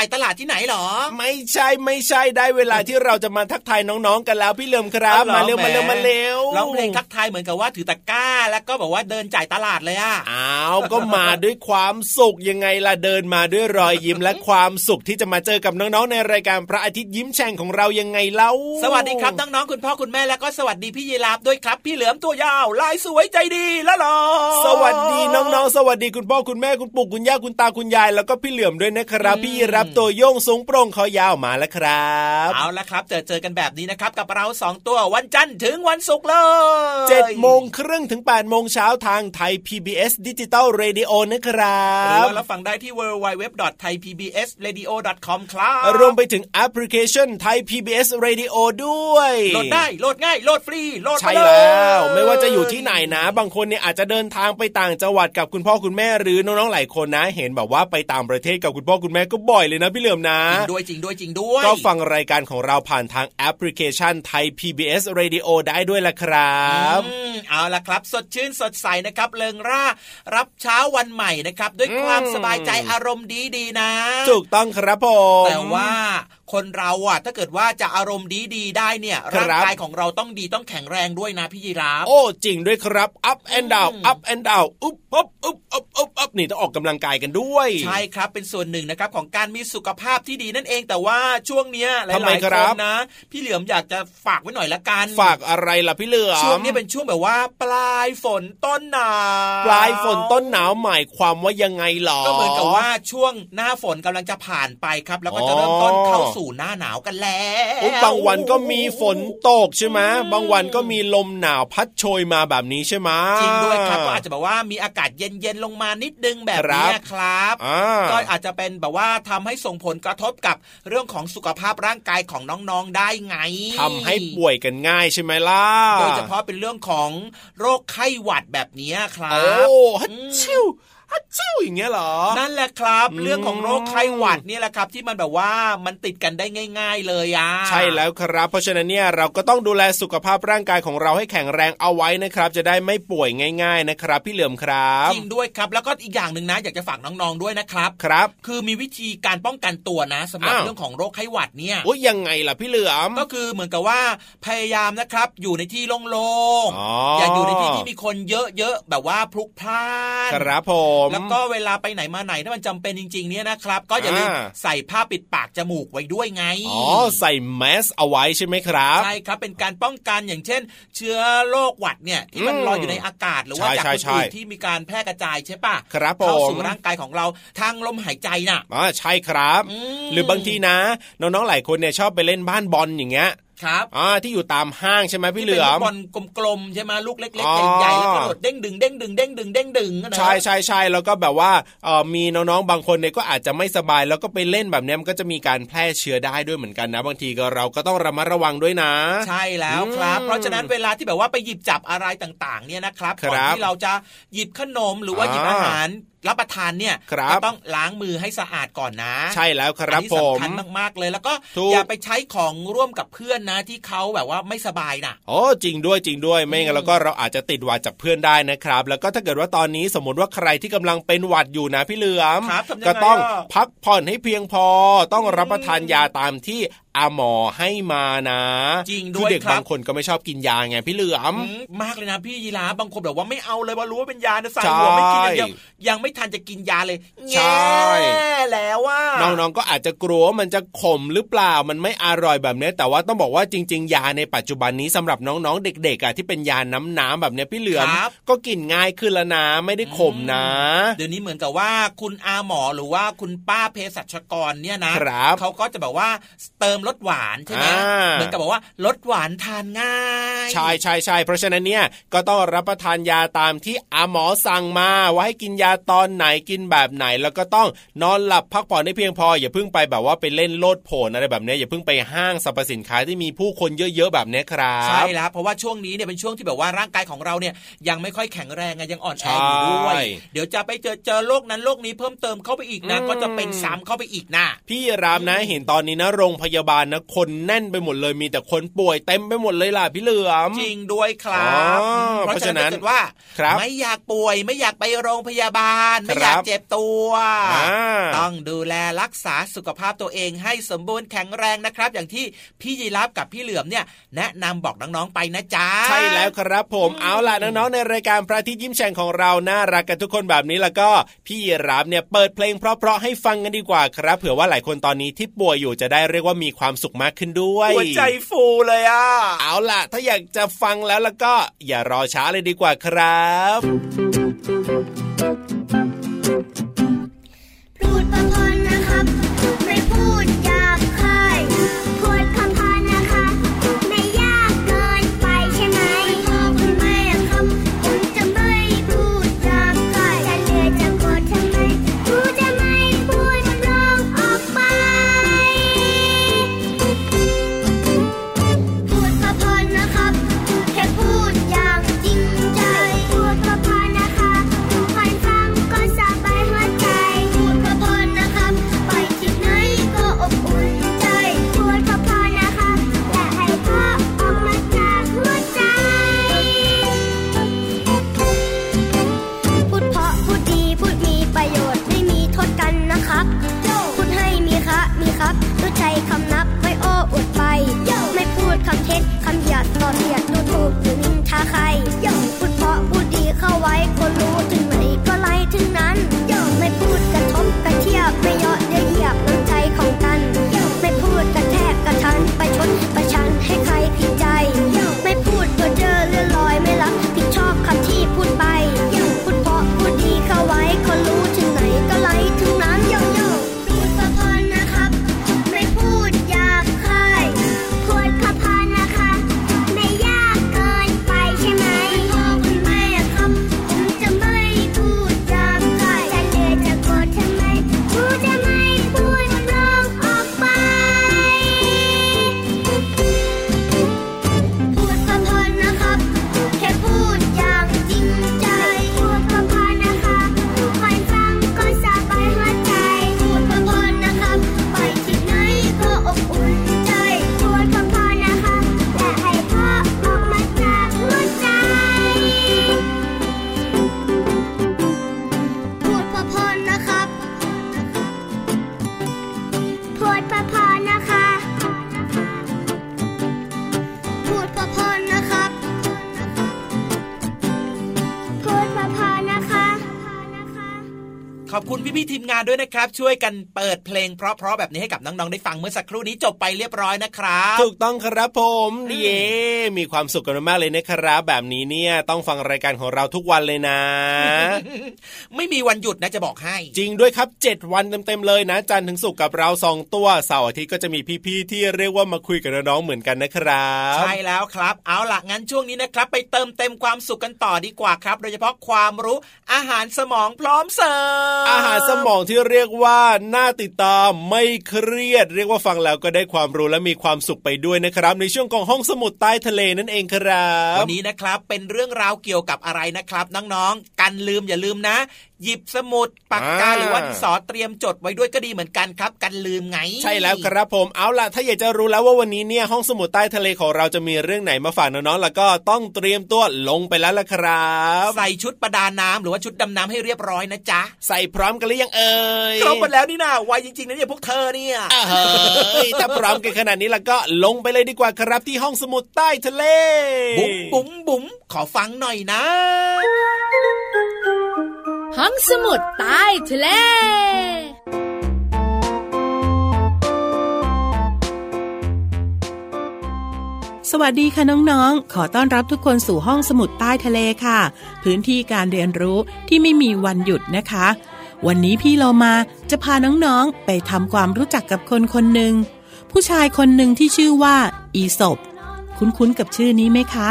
จะไปจ่ายตลาดที่ไหนหรอ ไม่ใช่ไม่ใช่ได้เวลาที่เราจะมาทักทายน้องๆกันแล้วพี่เหลือมครับเอาเหรอมาเร็วแหมมาเร็วมาเร็วร้องเพลงทักทายเหมือนกับว่าถือตะกร้า แล้วก็บอกว่าเดินจ่ายตลาดเลยอะอ้าวก็มาด้วยความสุขยังไงล่ะเดินมาด้วยรอยยิ้มและความสุขที่จะมาเจอกับน้องๆในรายการพระอาทิตย์ยิ้มแฉ่งของเรายังไงเล่าสวัสดีครับน้องๆคุณพ่อคุณแม่แล้วก็สวัสดีพี่ยีรับด้วยครับ พี่เหลือมตัวยาวลายสวยใจดีแล้วหรอสวัสดีน้องๆ สวัสดีคุณพ่อคุณแม่คุณปู่คุณย่าคุณตาคุณยายแล้วก็พี่เหลือมด้วยนะครับ พี่รับตัวโยงสูงโปร่งคอยาวมาแล้วครับเอาละครับเจอเจอกันแบบนี้นะครับ กับเราสองตัววันจันทร์ถึงวันศุกร์เลยเจ็ดโมงครึ่งถึง8ปดโมงเช้าทางไทย PBS Digital Radio นะครัหรือบว่าเราฟังได้ที่ www.thaipbsradio.com ครับรวมไปถึงแอปพลิเคชันไทย PBS Radio ด้วยโหลดได้โหลดง่ายโหลดฟรีโหลดใช่มาเยแล้วไม่ว่าจะอยู่ที่ไหนนะ บางคนเนี่ยอาจจะเดินทางไปต่างจังหวัดกับคุณพ่อคุณแม่หรือน้องๆหลายคนนะ เห็นแบบว่าไปต่างประเทศกับคุณพ่อคุณแม่ก็บ่อยเลยนะพี่เหลือมนะจริงด้วยจริงด้วยจริงด้วย ก็ฟังรายการของเราผ่านทางแอปพลิเคชันไทย PBS Radio ได้ด้วยละครับอืมเอาละครับ สดชื่นสดใสนะครับเริงร่า รับเช้าวันใหม่นะครับ ด้วยความอืมสบายใจอารมณ์ดีดีๆนะ ถูกต้องครับผม แต่ว่า คนเราอะถ้าเกิดว่าจะอารมณ์ดีดีๆได้เนี่ยครับร่างกายของเราต้องดีต้องแข็งแรงด้วยนะพี่ยีราฟโอ้จริงด้วยครับ up and down อืม up and down อุ๊บอุ๊บอุ๊บอุ๊บอุ๊บอุ๊บนี่ต้องออกกำลังกายกันด้วย ใช่ครับเป็นส่วนหนึ่งนะครับของการมีสุขภาพที่ดีนั่นเองแต่ว่าช่วงเนี้ยหทำไมลายๆคครันบนะ พี่เหลือมอยากจะฝากไว้หน่อยละกัน ฝากอะไรล่ะพี่เหลือมช่วงนี้เป็นช่วงแบบว่า ปลายฝนต้นหนาวปลายฝนต้นหนาวหมายความว่ายังไงหรอก็เหมือนกับว่าช่วงหน้าฝนกำลังจะผ่านไปครับ แล้วก็จะเริ่มต้นเข้าสู่หน้าหนาวกันแล้วอุ๊ยบางวันก็มีฝนตกใช่ไหมบางวันก็มีลมหนาวพัดโชยมาแบบนี้ใช่ไหมจริงด้วยครับก็อาจจะแบบว่ามีอากาศเย็นๆลงมานิดนึงแบบนี้ครับครับอ่าก็อาจจะเป็นแบบว่าทำให้ส่งผลกระทบกับเรื่องของสุขภาพร่างกายของน้องๆได้ไงทำให้ป่วยกันง่ายใช่ไหมล่ะโดยเฉพาะเป็นเรื่องของโรคไข้หวัดแบบนี้ครัโอ้บฮัดชิว ฮัชชิวอย่างเงี้ยเหรอ นั่นแหละครับอืมเรื่องของโรคไข้หวัดเนี่ยแหละครับ ที่มันแบบว่ามันติดกันได้ง่าย ๆ เลยอะใช่แล้วครับ เพราะฉะนั้นเนี่ยเราก็ต้องดูแลสุขภาพร่างกายของเราให้แข็งแรงเอาไว้นะครับ จะได้ไม่ป่วยง่าย ๆนะครับ พี่เหลือมครับจริงด้วยครับ แล้วก็อีกอย่างหนึ่งนะ อยากจะฝากน้องๆด้วยนะครับครับ คือมีวิธีการป้องกันตัวนะสำหรับอ้าวเรื่องของโรคไข้หวัดเนี่ยโอ้ยยังไงล่ะพี่เหลือมก็คือเหมือนกับว่าพยายามนะครับ อยู่ในที่โล่งอ๋อๆออย่าอยู่ในที่ที่มีคนเยอะๆแบบว่าพลุกพล่านครับผมแล้วก็เวลาไปไหนมาไหนถ้ามันจำเป็นจริง ๆ เนี่ยนะครับ ก็อย่าลืมอ่าใส่ผ้าปิดปากจมูกไว้ด้วยไงอ๋อใส่แมสเอาไว้ใช่ไหมครับใช่ครับเป็นการป้องกันอย่างเช่น เชื้อโรคหวัดเนี่ยที่มันอืมลอยอยู่ในอากาศหรือว่าใช่จากใช่คนใช่อื่นที่มีการแพร่กระจายใช่ปะครับผมเข้าสู่ร่างกายของเราทางลมหายใจน่ะอ่าใช่ครับอืมหรือบางทีนะน้องๆหลายคนเนี่ยชอบไปเล่นบ้านบอลอย่างเงี้ย ครับอ่าที่อยู่ตามห้างใช่ไหมพี่เหลือที่มเป็นลูกบอลกลมๆใช่ไหมลูกเล็กอ๋อๆใหญ่ๆแล้วกระโดดเด้งดึงเด้งดึงเด้งดึงเด้งดึงนะใช่ใช่ใช่แล้วก็แบบว่าเออมีน้องๆบางคนเนี่ยก็อาจจะไม่สบาย แล้วก็ไปเล่นแบบเนี้ยมันก็จะมีการแพร่เชื้อได้ด้วยเหมือนกันนะ บางทีก็เราก็ต้องระมัดระวังด้วยนะ ใช่แล้วครับอืมเพราะฉะนั้นเวลาที่แบบว่าไปหยิบจับอะไรต่างๆ เนี่ยนะครับครับก่อนที่เราจะหยิบขนมหรือว่าหยิบอ่าอาหาร รับประทานเนี่ยครับก็ต้องล้างมือให้สะอาดก่อนนะ ใช่แล้วครับอันนี้ผสำมคัญมากๆเลย แล้วก็ถูกอย่าไปใช้ของร่วมกับเพื่อนนะที่เขาแบบว่าไม่สบายน่ะโอ้จริงด้วยจริงด้วยไม่งั้นแล้วก็เราอาจจะติดหวัดจากเพื่อนได้นะครับ แล้วก็ถ้าเกิดว่าตอนนี้สมมติว่าใครที่กำลังเป็นหวัดอยู่นะพี่เหลือมครับทำยังไงก็ต้องอะพักผ่อนให้เพียงพอ ต้องรับประทานยาตามที่อาหมอให้มานะจริงคืด้วยเด็กครับบางคนก็ไม่ชอบกินยาไงพี่เหลือมอืมมากเลยนะพี่ยีราฟบางคนแบบว่าไม่เอาเลยว่ารู้ว่าเป็นยานะใส่ใช่หัวไม่กินอย่างเดียวยังไม่ทันจะกินยาเลยใช่แง่แล้วว่าน้องๆก็อาจจะกลัวว่ามันจะขมหรือเปล่ามันไม่อร่อยแบบนี้ แต่ว่าต้องบอกว่าจริง ๆ ยาในปัจจุบันนี้สำหรับน้องๆ เด็กๆอะที่เป็นยาน้ำๆแบบเนี้ยพี่เหลือมครับก็กินง่ายขึ้นแล้วนะไม่ได้ขมนะ เดี๋ยวนี้เหมือนกับว่าคุณอาหมอหรือว่าคุณป้าเภสัชกรเนี่ยนะครับเขาก็จะแบบว่าเติมรสหวานใช่ไหมอ่าเหมือนกับบอกว่ารสหวานทานง่ายใช่ใช่ใช่เพราะฉะนั้นเนี่ยก็ต้องรับประทานยาตามที่อาหมอสั่งมาว่าให้กินยาตอนไหนกินแบบไหน แล้วก็ต้องนอนหลับพักผ่อนให้เพียงพอ อย่าเพิ่งไปแบบว่าไปเล่นโลดโผนอะไรแบบเนี้ยอย่าเพิ่งไปห้างสรรพสินค้าที่มีผู้คนเยอะๆแบบเนี้ยครับใช่แล้วเพราะว่าช่วงนี้เนี่ยเป็นช่วงที่แบบว่าร่างกายของเราเนี่ยยังไม่ค่อยแข็งแรงไงยังอ่อนแออยู่ด้วยใช่เดี๋ยวจะไปเจอเจอโรคนั้นโรคนี้เพิ่มเติมเข้าไปอีกนะอืมก็จะเป็นซ้ำเข้าไปอีกนะพี่รามนะเห็นตอนนี้นะโรงพยาบาลนะคนแน่นไปหมดเลยมีแต่คนป่วยเต็มไปหมดเลยล่ะพี่เหลือมจริงด้วยครับอ๋อเพราะฉะนั้นเพราะฉะนั้นถ้าเกิดว่าครับไม่อยากป่วยไม่อยากไปโรงพยาบาลไม่ครับอยากเจ็บตัวอ่าต้องดูแลรักษาสุขภาพตัวเองให้สมบูรณ์แข็งแรงนะครับ อย่างที่พี่ยีรับกับพี่เหลือมเนี่ย แนะนำบอกน้องๆไปนะจ๊ะใช่แล้วครับผมเอาล่ะน้องๆในรายการพระอาทิตย์ยิ้มแฉ่งของเราน่ารักกันทุกคนแบบนี้แล้วก็พี่รับเนี่ยเปิดเพลงเพราะๆให้ฟังกันดีกว่าครับ เผื่อว่าหลายคนตอนนี้ที่ป่วยอยู่จะได้เรียกว่ามีความสุขมากขึ้นด้วยหัวใจฟูเลยอะเอาล่ะ ถ้าอยากจะฟังแล้วแล้วก็อย่ารอช้าเลยดีกว่าครับ พูานด้วยนะครับ ช่วยกันเปิดเพลงเพราะๆแบบนี้ให้กับน้องๆได้ฟังเมื่อสักครู่นี้จบไปเรียบร้อยนะครับ ถูกต้องครับผมเย่มีความสุขกันมากเลยนะครับ แบบนี้เนี่ยต้องฟังรายการของเราทุกวันเลยนะ ไม่มีวันหยุดนะจะบอกให้ จริงด้วยครับ 7 วันเต็มๆเลยนะ จันทร์ถึงศุกร์กับเราสองตัวเสาร์อาทิตย์ก็จะมีพี่ๆที่เรียกว่ามาคุยกับน้องๆเหมือนกันนะครับใช่แล้วครับ เอาล่ะงั้นช่วงนี้นะครับ ไปเติมเต็มความสุขกันต่อดีกว่าครับ โดยเฉพาะความรู้อาหารสมองพร้อมเสิร์ฟอาหารสมองที่เรียกว่าน่าติดตามไม่เครียด เรียกว่าฟังแล้วก็ได้ความรู้และมีความสุขไปด้วยนะครับ ในช่วงของห้องสมุดใต้ทะเลนั่นเองครับ วันนี้นะครับเป็นเรื่องราวเกี่ยวกับอะไรนะครับน้องๆกันลืมอย่าลืมนะ หยิบสมุดปากกาอ่าหรือว่าดินสอเตรียมจดไว้ด้วยก็ดีเหมือนกันครับ กันลืมไง ใช่แล้วครับผมเอาล่ะ ถ้าอยากจะรู้แล้วว่าวันนี้เนี่ยห้องสมุดใต้ทะเลของเราจะมีเรื่องไหนมาฝากน้องๆแล้วก็ต้องเตรียมตัวลงไปแล้วล่ะครับใส่ชุดประดาน้ำหรือว่าชุดดำน้ำให้เรียบร้อยนะจ๊ะใส่พร้อมกันหรือยังเอ่ยครบหมดแล้วนี่นะไวจริงๆนะเนี่ยพวกเธอเนี่ยอ่าเฮ้ยถ้าพร้อมกันขนาดนี้แล้วก็ลงไปเลยดีกว่าครับที่ห้องสมุดใต้ทะเลบุ๋มบุ๋มบุ๋มขอฟังหน่อยนะ ห้องสมุดใต้ทะเลสวัสดีค่ะน้องๆ ขอต้อนรับทุกคนสู่ห้องสมุดใต้ทะเลค่ะ พื้นที่การเรียนรู้ที่ไม่มีวันหยุดนะคะ วันนี้พี่เรามาจะพาน้องๆ ไปทำความรู้จักกับคนคนหนึ่ง ผู้ชายคนหนึ่งที่ชื่อว่า อีศบคุ้นๆ กับชื่อนี้ไหมคะ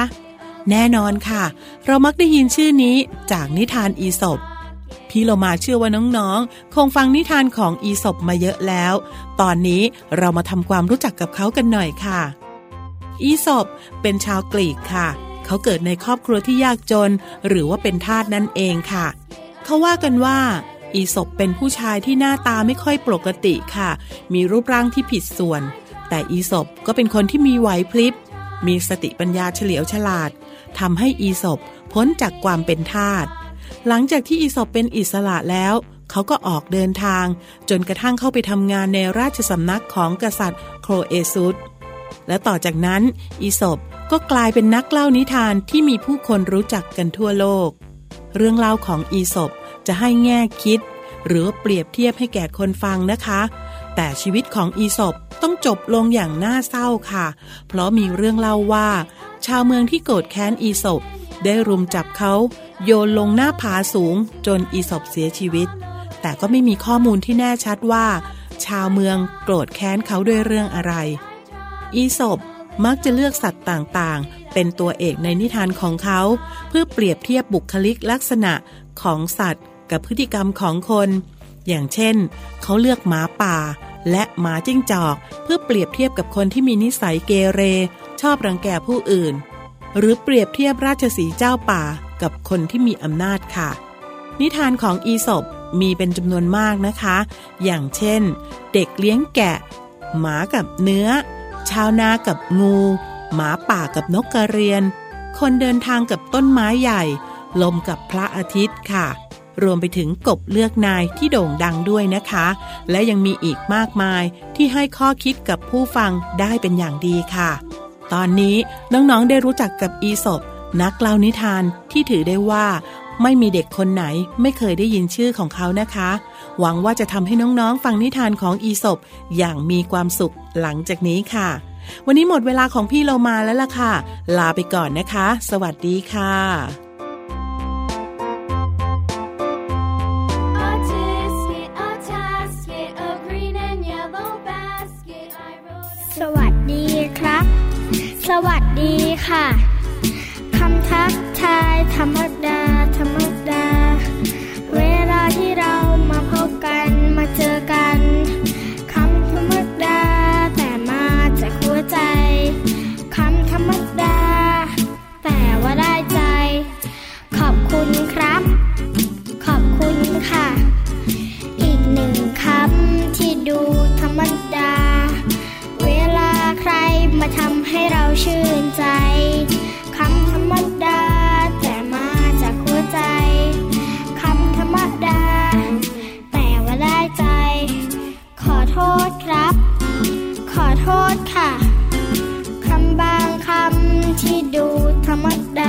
แน่นอนค่ะ เรามักได้ยินชื่อนี้จากนิทานอีศบ พี่เรามาเชื่อว่าน้องๆ คงฟังนิทานของอีศบมาเยอะแล้ว ตอนนี้เรามาทำความรู้จักกับเขากันหน่อยค่ะ อีสบเป็นชาวกรีกค่ะ เขาเกิดในครอบครัวที่ยากจน หรือว่าเป็นทาสนั่นเองค่ะ เขาว่ากันว่าอีสบเป็นผู้ชายที่หน้าตาไม่ค่อยปกติค่ะ มีรูปร่างที่ผิดส่วน แต่อีสบก็เป็นคนที่มีไหวพริบ มีสติปัญญาเฉลียวฉลาดทำให้อีสบพ้นจากความเป็นทาส หลังจากที่อีสอบเป็นอิสระแล้ว เขาก็ออกเดินทาง จนกระทั่งเข้าไปทำงานในราชสำนักของกษัตริย์โครเอซุสและต่อจากนั้นอีสบก็กลายเป็นนักเล่านิทานที่มีผู้คนรู้จักกันทั่วโลก เรื่องเล่าของอีสบจะให้แง่คิด หรือเปรียบเทียบให้แก่คนฟังนะคะ แต่ชีวิตของอีสบต้องจบลงอย่างน่าเศร้าค่ะ เพราะมีเรื่องเล่าว่า ชาวเมืองที่โกรธแค้นอีสบได้รุมจับเขา โยนลงหน้าผาสูงจนอีสบเสียชีวิต แต่ก็ไม่มีข้อมูลที่แน่ชัดว่า ชาวเมืองโกรธแค้นเขาด้วยเรื่องอะไร อีสบมักจะเลือกสัตว์ต่างๆ เป็นตัวเอกในนิทานของเขา เพื่อเปรียบเทียบบุคลิกลักษณะของสัตว์ กับพฤติกรรมของคน อย่างเช่น เขาเลือกหมาป่า และหมาจิ้งจอก เพื่อเปรียบเทียบกับคนที่มีนิสัยเกเร ชอบรังแกผู้อื่น หรือเปรียบเทียบราชสีเจ้าป่ากับคนที่มีอำนาจค่ะ นิทานของอีสบมีเป็นจำนวนมากนะคะ อย่างเช่น เด็กเลี้ยงแกะ หมากับเนื้อ ชาวนากับงู หมาป่ากับนกกระเรียน คนเดินทางกับต้นไม้ใหญ่ ลมกับพระอาทิตย์ค่ะ รวมไปถึงกบเลือกนายที่โด่งดังด้วยนะคะ และยังมีอีกมากมายที่ให้ข้อคิดกับผู้ฟังได้เป็นอย่างดีค่ะ ตอนนี้น้องๆได้รู้จักกับอีสบนักเล่านิทานที่ถือได้ว่า ไม่มีเด็กคนไหนไม่เคยได้ยินชื่อของเขานะคะ หวังว่าจะทำให้น้องๆ ฟังนิทานของอีสบอย่างมีความสุขหลังจากนี้ค่ะ วันนี้หมดเวลาของพี่เรามาแล้วล่ะค่ะ ลาไปก่อนนะคะ สวัสดีค่ะ สวัสดีค่ะ คำทักทายธรรมดา ธรรมดา ชื่นใจคำธรรมดา แต่มาจากหัวใจคำธรรมดา แต่ว่าได้ใจ ขอโทษครับ ขอโทษค่ะคำบางคำที่ดูธรรมดา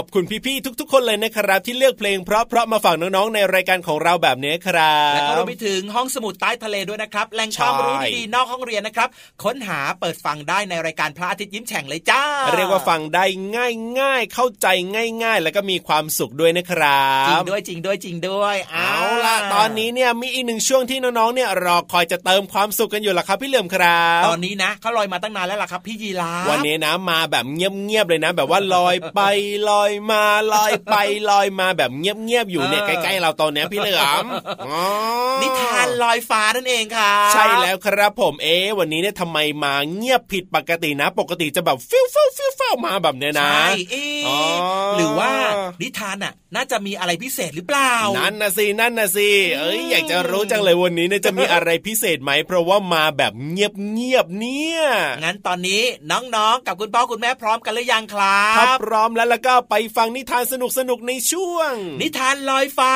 อบคุณพี่ๆทุก ๆ คนเลยนะครับ ที่เลือกเพลงเพราะๆมาฝากน้องๆในรายการของเราแบบนี้ครับและก็รวมไปถึงห้องสมุดใต้ทะเลด้วยนะครับแหล่งความรู้ใช่ดีๆนอกห้องเรียนนะครับ ค้นหาเปิดฟังได้ในรายการพระอาทิตย์ยิ้มแฉ่งเลยจ้า เรียกว่าฟังได้ง่ายๆ เข้าใจง่าย ๆ แล้วก็มีความสุขด้วยนะครับจริงด้วยจริงด้วยจริงด้วย เอาล่ะตอนนี้เนี่ยมีอีกหนึ่งช่วงที่น้องๆเนี่ยรอคอยจะเติมความสุขกันอยู่ล่ะครับพี่เหลื่อมครับตอนนี้นะเขาลอยมาตั้งนานแล้วล่ะครับพี่ยีราฟวันนี้นะมาแบบเงียบๆเลยนะ แบบว่าลอยไปลอยมาลอยไปลอยมาแบบเงียบๆอยู่เนี่ยใกล้ๆเราตอนเนี้ยพี่เหลือมอ๋อนิทานลอยฟ้านั่นเองค่ะใช่แล้วครับผมเอ๊ะวันนี้เนี่ยทำไมมาเงียบผิดปกตินะ ปกติจะแบบฟิวฟิวฟิวฟิวมาแบบเนี้ยนะใช่เอ๊ะอ๋อหรือว่านิทานน่ะน่าจะมีอะไรพิเศษหรือเปล่า นั่นนะสินั่นนะสิเอ้ยอยากจะรู้จังเลยวันนี้เนี่ยจะมีอะไรพิเศษไหม เพราะว่ามาแบบเงียบๆเนี่ยงั้นตอนนี้น้องๆกับคุณพ่อคุณแม่พร้อมกันหรือยังครัถ้าบพร้อมแล้วแล้วก็ไปฟังนิทานสนุกๆในช่วง นิทานลอยฟ้า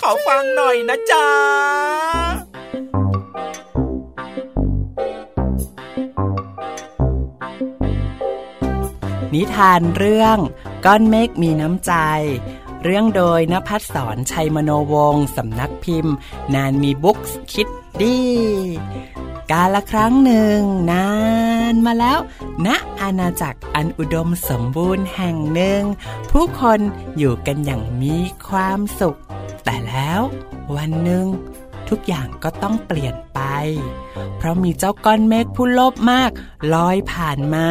ขอฟังหน่อยนะจ๊ะนิทานเรื่องก้อนเมฆมีน้ำใจ เรื่องโดยนภัสสรชัยมโนวงศ์สำนักพิมพ์ นานมีบุ๊กส์คิดดีกาละครั้งหนึ่งนานมาแล้วณอาณาจักร อันอุดมสมบูรณ์แห่งหนึ่ง ผู้คนอยู่กันอย่างมีความสุข แต่แล้ววันหนึ่ง ทุกอย่างก็ต้องเปลี่ยนไป เพราะมีเจ้าก้อนเมฆผู้โลภมากลอยผ่านมา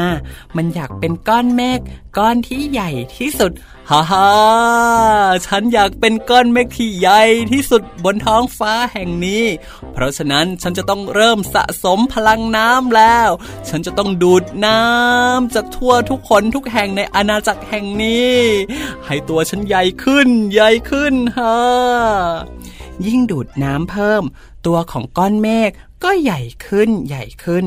มันอยากเป็นก้อนเมฆก้อนที่ใหญ่ที่สุดฮ่าฮ่าฉันอยากเป็นก้อนเมฆที่ใหญ่ที่สุดบนท้องฟ้าแห่งนี้ เพราะฉะนั้นฉันจะต้องเริ่มสะสมพลังน้ำแล้ว ฉันจะต้องดูดน้ำจากทั่วทุกคนทุกแห่งในอาณาจักรแห่งนี้ ให้ตัวฉันใหญ่ขึ้น ใหญ่ขึ้นฮ่า ยิ่งดูดน้ำเพิ่ม ตัวของก้อนเมฆก็ใหญ่ขึ้นใหญ่ขึ้น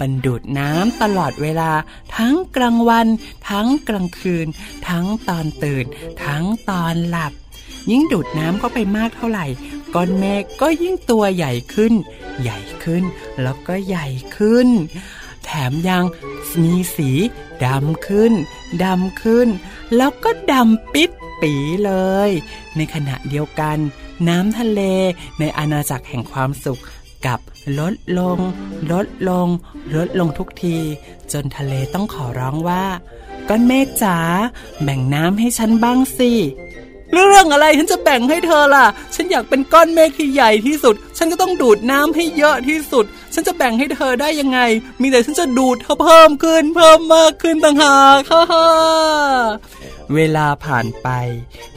บรรดูดน้ำตลอดเวลา ทั้งกลางวัน ทั้งกลางคืน ทั้งตอนตื่น ทั้งตอนหลับ ยิ่งดูดน้ำเข้าไปมากเท่าไหร่ ก้อนเมฆก็ยิ่งตัวใหญ่ขึ้น ใหญ่ขึ้น แล้วก็ใหญ่ขึ้น แถมยังมีสีดำขึ้นดำขึ้น แล้วก็ดำปิดปีเลย ในขณะเดียวกัน น้ำทะเล ในอาณาจักรแห่งความสุขกับลดลง ลดลง ลดลงทุกที จนทะเลต้องขอร้องว่า ก้อนเมฆจ๋าแบ่งน้ำให้ฉันบ้างสิเรื่องอะไรฉันจะแบ่งให้เธอล่ะ ฉันอยากเป็นก้อนเมฆที่ใหญ่ที่สุด ฉันก็ต้องดูดน้ำให้เยอะที่สุด ฉันจะแบ่งให้เธอได้ยังไง มีแต่ฉันจะดูดเธอเพิ่มขึ้น เพิ่มมากขึ้นต่างหากฮ่าฮ่า เวลาผ่านไป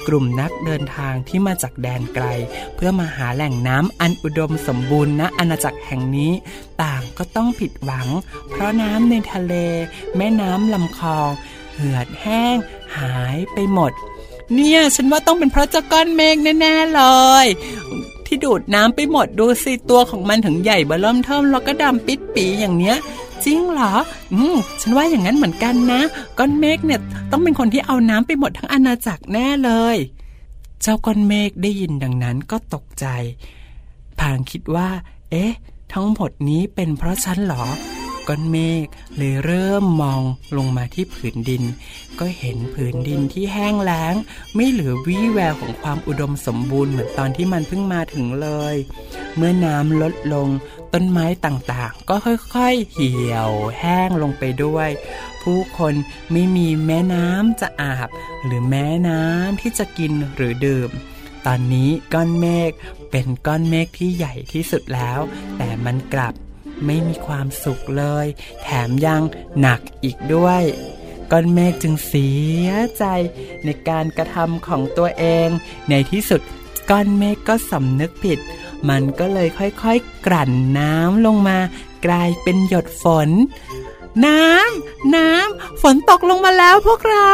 กลุ่มนักเดินทางที่มาจากแดนไกล เพื่อมาหาแหล่งน้ำอันอุดมสมบูรณ์ณอาณาจักรแห่งนี้ ต่างก็ต้องผิดหวัง เพราะน้ำในทะเล แม่น้ำลำคลองเหือดแห้ง หายไปหมด เนี่ย ฉันว่าต้องเป็นเพราะเจ้าก้อนเมฆแน่ ๆ เลย ที่ดูดน้ำไปหมดดูสิตัวของมันถึงใหญ่เบล่มเทิมแล้วก็ดำปิดปีอย่างเนี้ยจริงเหรอ อืม ฉันว่าอย่างนั้นเหมือนกันนะ ก้อนเมฆเนี่ยต้องเป็นคนที่เอาน้ำไปหมดทั้งอาณาจักรแน่เลย เจ้าก้อนเมฆได้ยินดังนั้นก็ตกใจ พางคิดว่า เอ๊ะ ทั้งหมดนี้เป็นเพราะฉันเหรอ ก้อนเมฆเลยเริ่มมองลงมาที่ผืนดิน ก็เห็นผืนดินที่แห้งแล้ง ไม่เหลือวี่แววของความอุดมสมบูรณ์เหมือนตอนที่มันเพิ่งมาถึงเลย เมื่อน้ำลดลงต้นไม้ต่างๆ ก็ค่อยๆ เหี่ยวแห้งลงไปด้วย ผู้คนไม่มีแม่น้ำจะอาบ หรือแม่น้ำที่จะกินหรือดื่มตอนนี้ก้อนเมฆเป็นก้อนเมฆที่ใหญ่ที่สุดแล้ว แต่มันกลับ ไม่มีความสุขเลย แถมยังหนักอีกด้วย ก้อนเมฆจึงเสียใจในการกระทำของตัวเอง ในที่สุดก้อนเมฆก็สำนึกผิด มันก็เลยค่อยๆ กลั่นน้ำลงมา กลายเป็นหยดฝน น้ำ น้ำ ฝนตกลงมาแล้วพวกเรา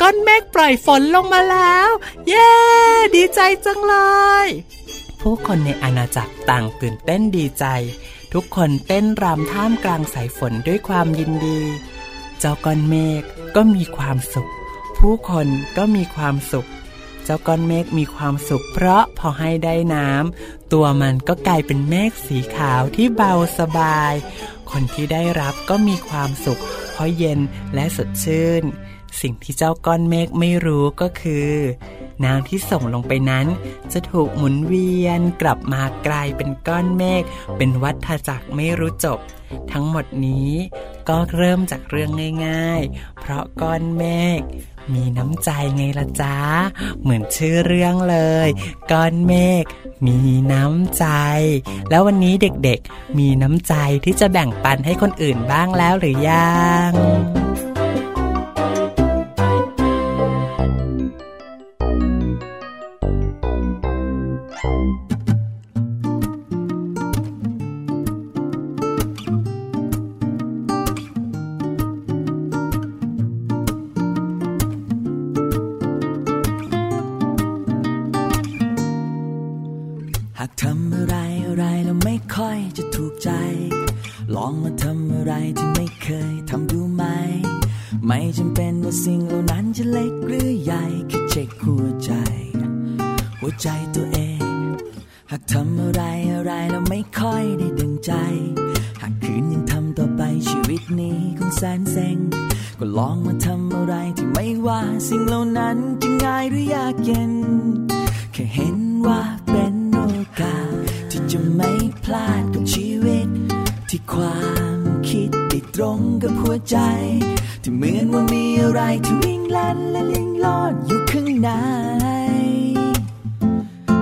ก้อนเมฆปล่อยฝนลงมาแล้ว เย้ ดีใจจังเลย ผู้คนในอาณาจักรต่างตื่นเต้นดีใจ ทุกคนเต้นรำท่ามกลางสายฝนด้วยความยินดี เจ้าก้อนเมฆก็มีความสุข ผู้คนก็มีความสุข เจ้าก้อนเมฆมีความสุข เพราะพอให้ได้น้ำตัวมันก็กลายเป็นเมฆสีขาวที่เบาสบาย คนที่ได้รับก็มีความสุข เพราะเย็นและสดชื่น สิ่งที่เจ้าก้อนเมฆไม่รู้ก็คือ น้ำที่ส่งลงไปนั้น จะถูกหมุนเวียนกลับมากลายเป็นก้อนเมฆเป็นวัฏจักรไม่รู้จบ ทั้งหมดนี้ก็เริ่มจากเรื่องง่าย ๆ เพราะก้อนเมฆมีน้ำใจไงละจ้าเหมือนชื่อเรื่องเลย ก้อนเมฆมีน้ำใจ แล้ววันนี้เด็กๆ มีน้ำใจที่จะแบ่งปันให้คนอื่นบ้างแล้วหรือยัง Tchau. ที่เหมือนว่ามีอะไรที่วิ่งลันและลิงลอดอยู่ข้างใน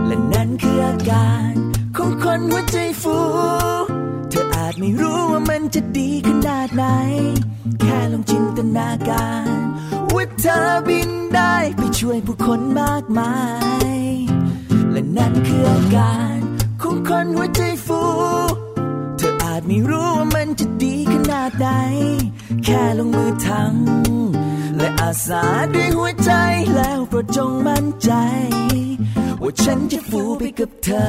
และนั่นคืออาการของคนหัวใจฟู เธออาจไม่รู้ว่ามันจะดีขนาดไหน แค่ลองจินตนาการว่าเธอบินได้ไปช่วยผู้คนมากมาย และนั่นคืออาการของคนหัวใจฟู อาจไม่รู้ว่ามันจะดีขนาดไหน แค่ลงมือทำและอาสาด้วยหัวใจแล้วโปรดจงมั่นใจ ว่าฉันจะฟูไปกับเธอ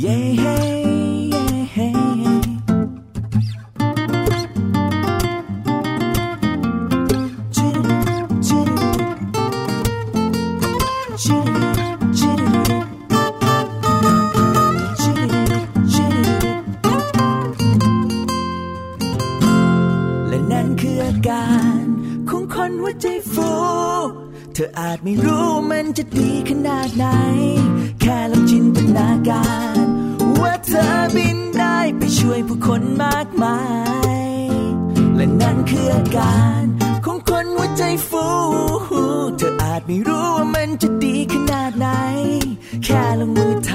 เย้ เธออาจไม่รู้มันจะดีขนาดไหน แค่ลองจินตนาการ ว่าเธอบินได้ไปช่วยผู้คนมากมาย และนั่นคืออาการของคนหัวใจฟู เธออาจไม่รู้ว่ามันจะดีขนาดไหน แค่ลงมือท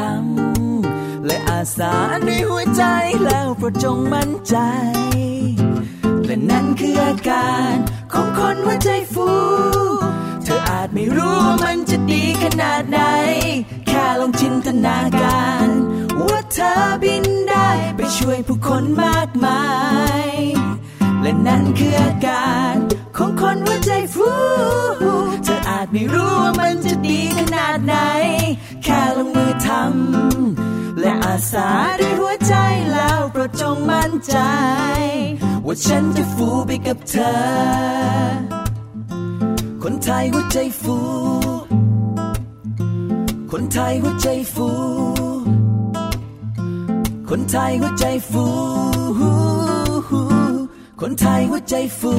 ำและอาสาด้วยหัวใจแล้วโปรดจงมั่นใจ และนั่นคืออาการของคนหัวใจฟู ออาจไม่รู้ว่ามันจะดีขนาดไหน แค่ลองจินตนาการ ว่าเธอบินได้ไปช่วยผู้คนมากมาย และนั่นคืออาการของคนหัวใจฟูเธออาจไม่รู้ว่ามันจะดีขนาดไหน แค่ลงมือทำและอาสาด้วยหัวใจแล้วโปรดจงมั่นใจ ว่าฉันจะฟูไปกับเธอ คนไทยหัวใจฟู คนไทยหัวใจฟู คนไทยหัวใจฟู คนไทยหัวใจฟู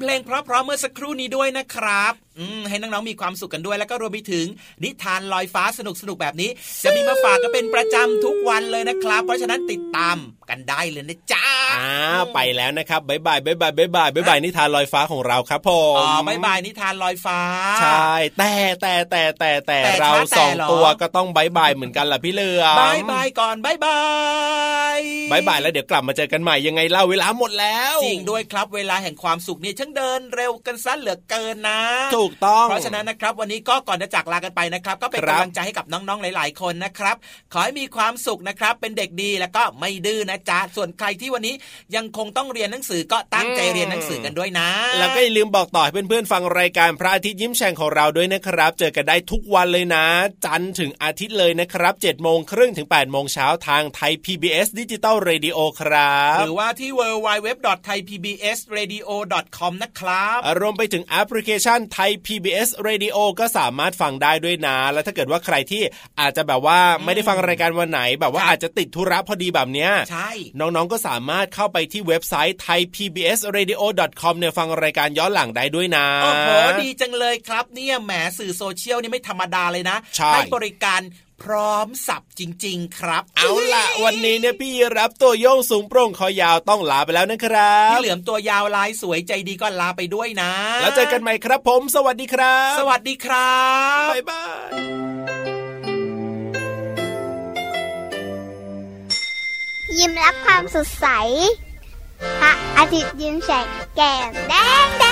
เพลงเพราะๆเมื่อสักครู่นี้ด้วยนะครับ ให้น้องๆมีความสุขกันด้วย แล้วก็รวมไปถึงนิทานลอยฟ้าสนุกๆแบบนี้ จะมีมาฝากกันเป็นประจำทุกวันเลยนะครับ เพราะฉะนั้นติดตามกันได้เลยนะจ้าอ่าไปแล้วนะครับบ๊ายบายบ๊ายบายบ๊ายบายบ๊ายบายนิทานลอยฟ้าของเราครับผมอ๋อบายบายนิทานลอยฟ้า ใช่แต่แต่แต่แต่แต่แต่เราช้าแต่สองเหรอตัวก็ต้องบายบายเหมือนกันล่ะพี่เหลือมบายบายก่อนบายบายบายบายแล้วเดี๋ยวกลับมาเจอกันใหม่ยังไงเล่าเวลาหมดแล้ว จริงด้วยครับเวลาแห่งความสุขนี่ช่างเดินเร็วกันซะเหลือเกินนะถูกต้อง เพราะฉะนั้นนะครับวันนี้ก็ก่อนจะจากลากันไปนะครับ ก็เป็นครับกำลังใจให้กับน้องๆหลาย ๆ คนนะครับ ขอให้มีความสุขนะครับ เป็นเด็กดีแล้วก็ไม่ดื้อนะจ๊ะส่วนใครที่วันนี้ยังคงต้องเรียนหนังสือก็ตั้งใจเรียนหนังสือกันด้วยนะ แล้วก็อย่าลืมบอกต่อให้เพื่อนๆฟังรายการพระอาทิตย์ยิ้มแฉ่งของเราด้วยนะครับ เจอกันได้ทุกวันเลยนะ จันทร์ถึงอาทิตย์เลยนะครับ7จ็ดโมงครึ่งถึง8ปดโมงเช้าทางไทย PBS Digital Radio ครับหรือว่าที่ www.thaipbsradio.com นะครับรวมไปถึงแอปพลิเคชันไทย PBS Radio ก็สามารถฟังได้ด้วยนะ แล้วถ้าเกิดว่าใครที่อาจจะแบบว่าไม่ได้ฟังรายการวันไหน แบบว่าครับอาจจะติดธุระพอดีแบบเนี้ยใช่น้องๆก็สามารถเข้าไปที่เว็บไซต์ thaipbsradio.com เนี่ยฟังรายการย้อนหลังได้ด้วยนะโอ้โหดีจังเลยครับเนี่ยแหมสื่อโซเชียลนี่ไม่ธรรมดาเลยนะใช่บริการ พร้อมสับจริง ๆ ครับ เอาล่ะ วันนี้เนี่ยพี่รับตัวโยงสูงโปร่งคอยาวต้องลาไปแล้วนะครับพี่เหลือมตัวยาวลายสวยใจดีก็ลาไปด้วยนะ แล้วเจอกันใหม่ครับผม สวัสดีครับ สวัสดีครับบ๊ายบายยิ้มรับความสดใสพระอาทิตย์ยิ้มแฉกแก้มแดงแด